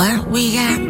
What we got?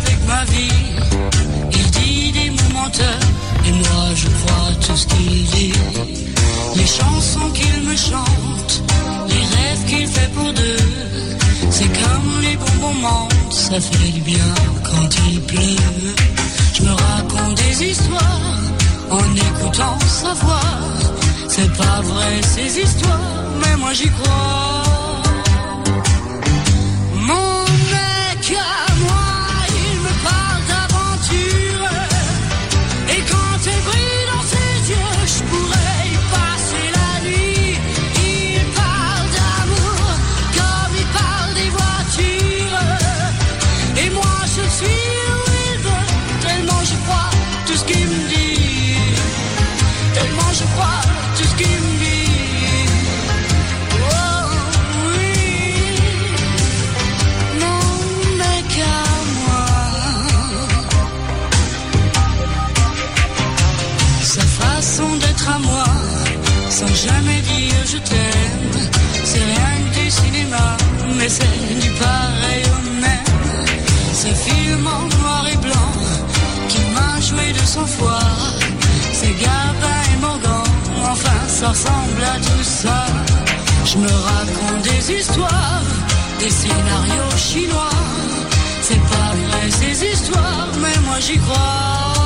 avec ma vie. Il dit des mots menteurs, et moi je crois tout ce qu'il dit. Les chansons qu'il me chante, les rêves qu'il fait pour deux. C'est comme les bons moments, ça fait du bien quand il pleut. Je me raconte des histoires en écoutant sa voix. C'est pas vrai ces histoires, mais moi j'y crois. c'est du pareil au même. Ces films en noir et blanc qui m'a joué de son foi. Ces Gabin et Morgan, enfin ça ressemble à tout ça. Je me raconte des histoires, des scénarios chinois. C'est pas vrai ces histoires, mais moi j'y crois.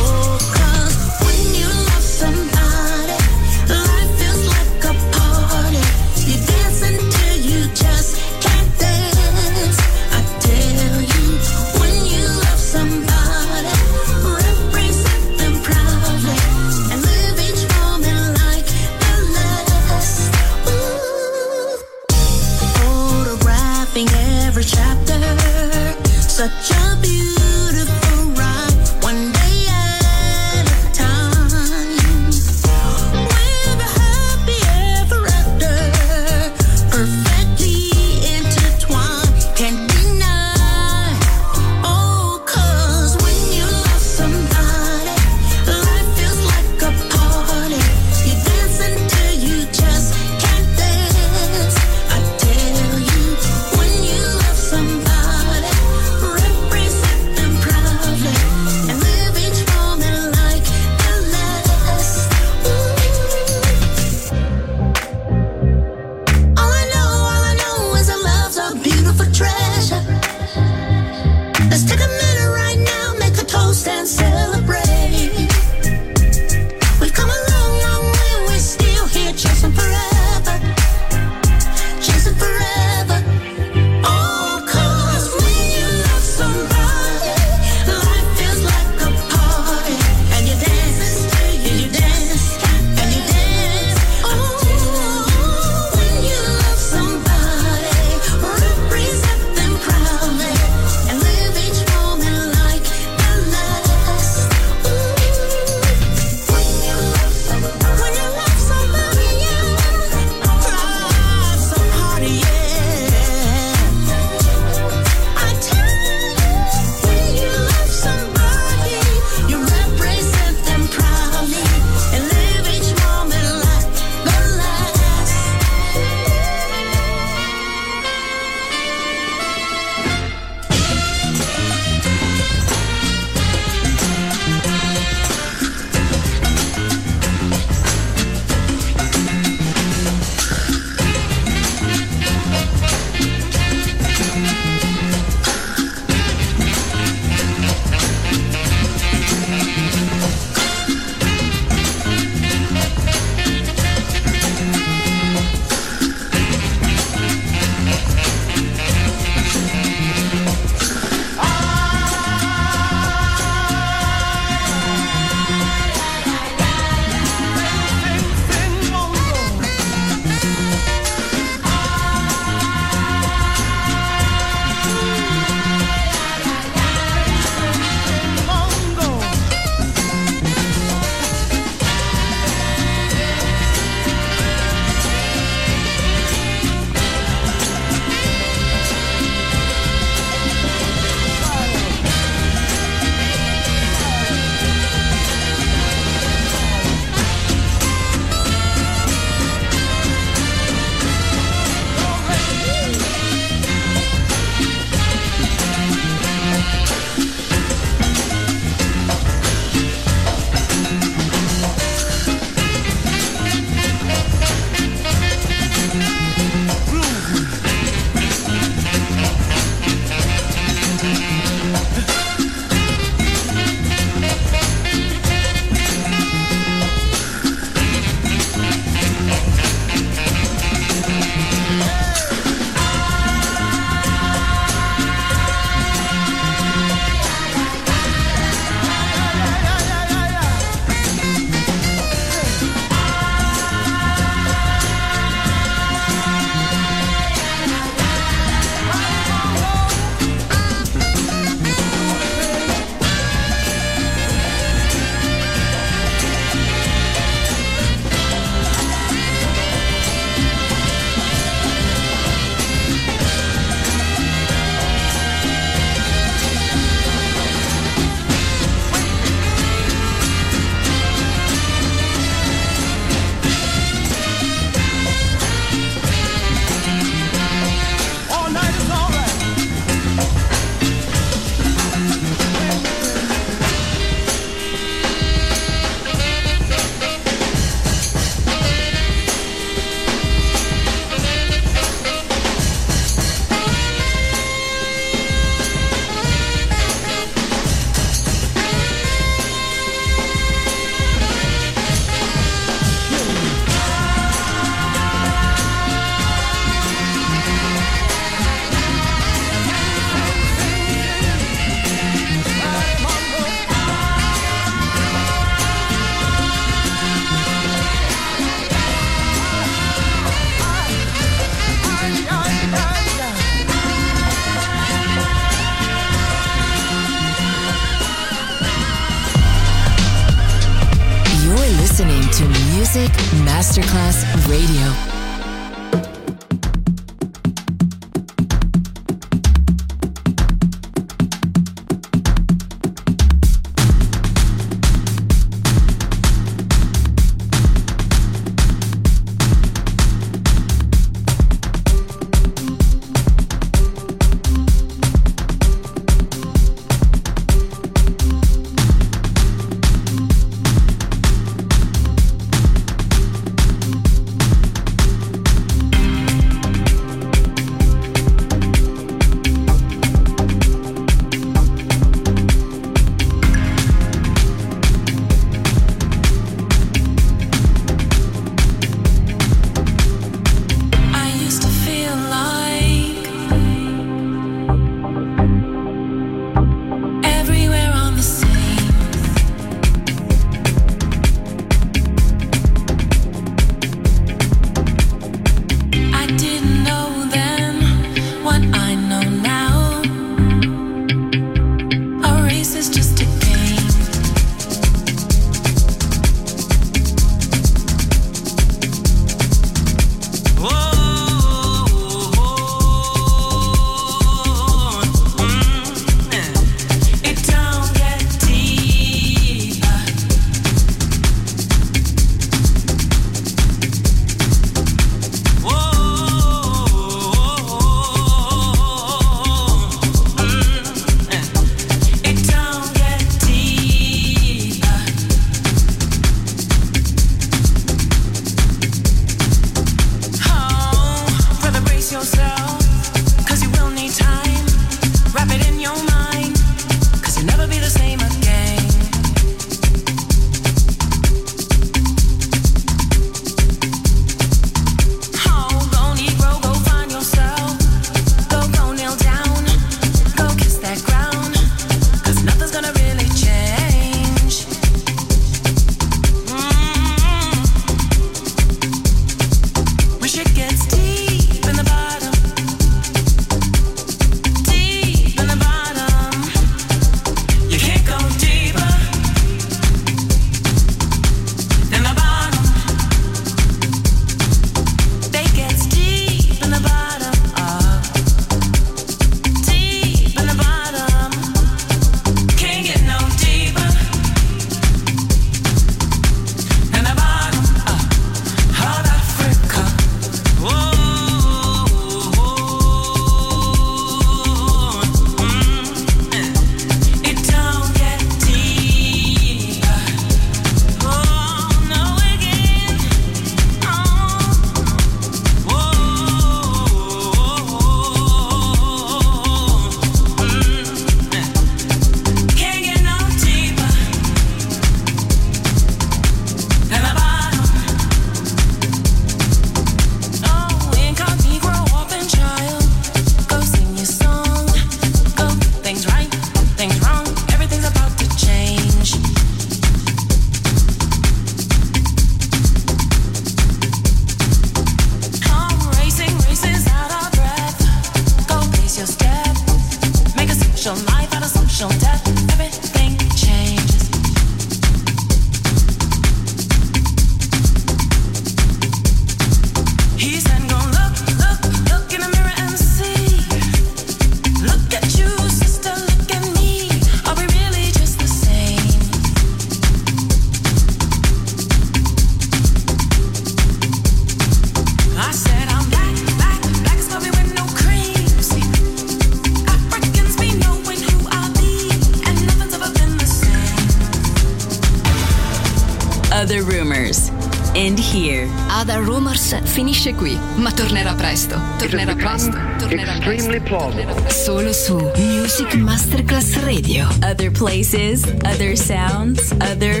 Uomo. Solo su Music Masterclass Radio. Other places, other sounds, other